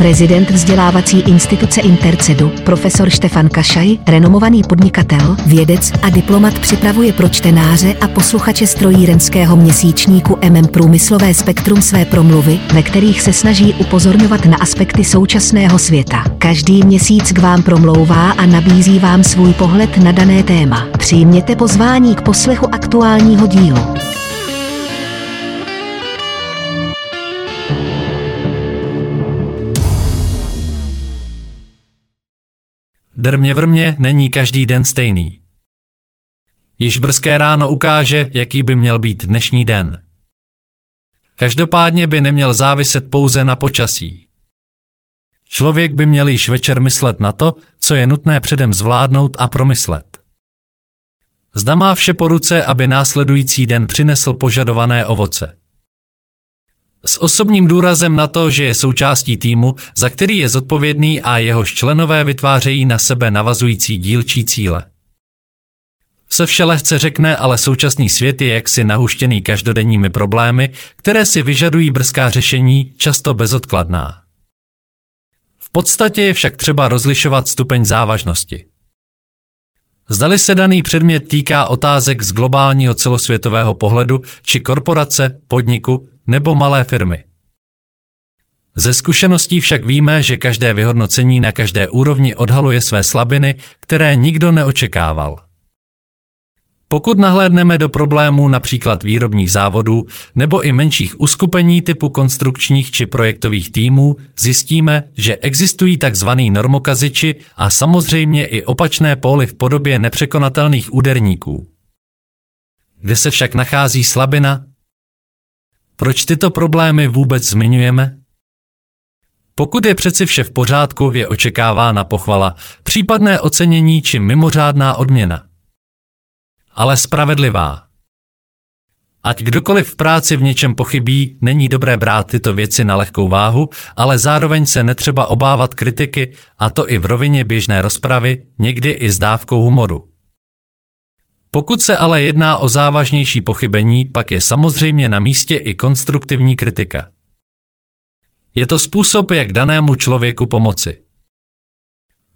Prezident vzdělávací instituce Intercedu, profesor Štefan Kašaj, renomovaný podnikatel, vědec a diplomat připravuje pro čtenáře a posluchače strojírenského měsíčníku MM Průmyslové spektrum své promluvy, ve kterých se snaží upozorňovat na aspekty současného světa. Každý měsíc k vám promlouvá a nabízí vám svůj pohled na dané téma. Přijměte pozvání k poslechu aktuálního dílu. Drmě vrmě není každý den stejný. Již brzké ráno ukáže, jaký by měl být dnešní den. Každopádně by neměl záviset pouze na počasí. Člověk by měl již večer myslet na to, co je nutné předem zvládnout a promyslet. Zda má vše po ruce, aby následující den přinesl požadované ovoce. S osobním důrazem na to, že je součástí týmu, za který je zodpovědný a jehož členové vytvářejí na sebe navazující dílčí cíle. Se vše lehce řekne, ale současný svět je jaksi nahuštěný každodenními problémy, které si vyžadují brzká řešení, často bezodkladná. V podstatě je však třeba rozlišovat stupeň závažnosti. Zdali se daný předmět týká otázek z globálního celosvětového pohledu, či korporace, podniku nebo malé firmy. Ze zkušeností však víme, že každé vyhodnocení na každé úrovni odhaluje své slabiny, které nikdo neočekával. Pokud nahlédneme do problémů například výrobních závodů nebo i menších uskupení typu konstrukčních či projektových týmů, zjistíme, že existují tzv. normokaziči a samozřejmě i opačné póly v podobě nepřekonatelných úderníků. Kde se však nachází slabina? Proč tyto problémy vůbec zmiňujeme? Pokud je přeci vše v pořádku, je očekávána pochvala, případné ocenění či mimořádná odměna ale spravedlivá. Ať kdokoliv v práci v něčem pochybí, není dobré brát tyto věci na lehkou váhu, ale zároveň se netřeba obávat kritiky, a to i v rovině běžné rozpravy, někdy i s dávkou humoru. Pokud se ale jedná o závažnější pochybení, pak je samozřejmě na místě i konstruktivní kritika. Je to způsob, jak danému člověku pomoci.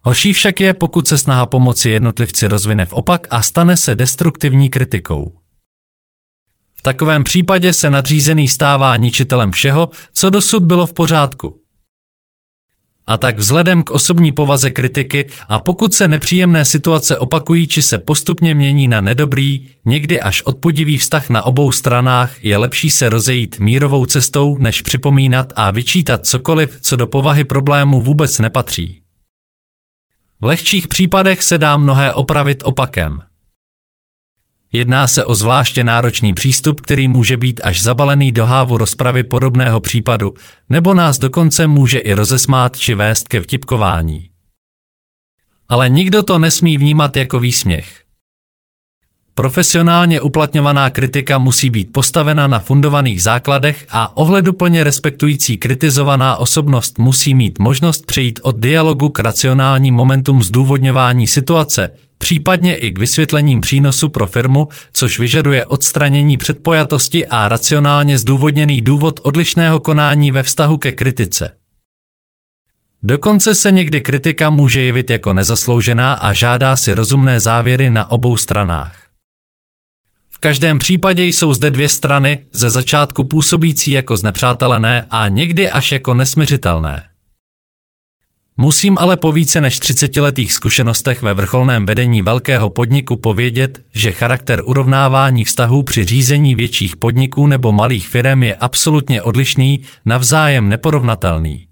Horší však je, pokud se snaha pomoci jednotlivci rozvine v opak a stane se destruktivní kritikou. V takovém případě se nadřízený stává ničitelem všeho, co dosud bylo v pořádku. A tak vzhledem k osobní povaze kritiky a pokud se nepříjemné situace opakují či se postupně mění na nedobrý, někdy až odpudivý vztah na obou stranách, je lepší se rozejít mírovou cestou, než připomínat a vyčítat cokoliv, co do povahy problému vůbec nepatří. V lehčích případech se dá mnohé opravit opakem. Jedná se o zvláště náročný přístup, který může být až zabalený do hávu rozpravy podobného případu, nebo nás dokonce může i rozesmát či vést ke vtipkování. Ale nikdo to nesmí vnímat jako výsměch. Profesionálně uplatňovaná kritika musí být postavena na fundovaných základech a ohleduplně respektující kritizovaná osobnost musí mít možnost přejít od dialogu k racionálním momentům zdůvodňování situace, případně i k vysvětlením přínosu pro firmu, což vyžaduje odstranění předpojatosti a racionálně zdůvodněný důvod odlišného konání ve vztahu ke kritice. Dokonce se někdy kritika může jevit jako nezasloužená a žádá si rozumné závěry na obou stranách každém případě jsou zde dvě strany, ze začátku působící jako znepřátelené a někdy až jako nesměřitelné. Musím ale po více než 30-letých zkušenostech ve vrcholném vedení velkého podniku povědět, že charakter urovnávání vztahů při řízení větších podniků nebo malých firm je absolutně odlišný, navzájem neporovnatelný.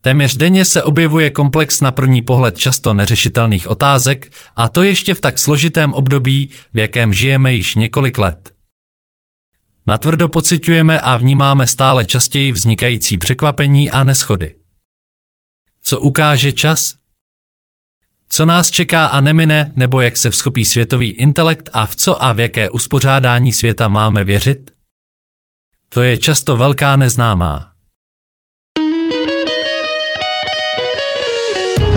Téměř denně se objevuje komplex na první pohled často neřešitelných otázek, a to ještě v tak složitém období, v jakém žijeme již několik let. Natvrdo pocitujeme a vnímáme stále častěji vznikající překvapení a neschody. Co ukáže čas? Co nás čeká a nemine, nebo jak se vzchopí světový intelekt a v co a v jaké uspořádání světa máme věřit? To je často velká neznámá.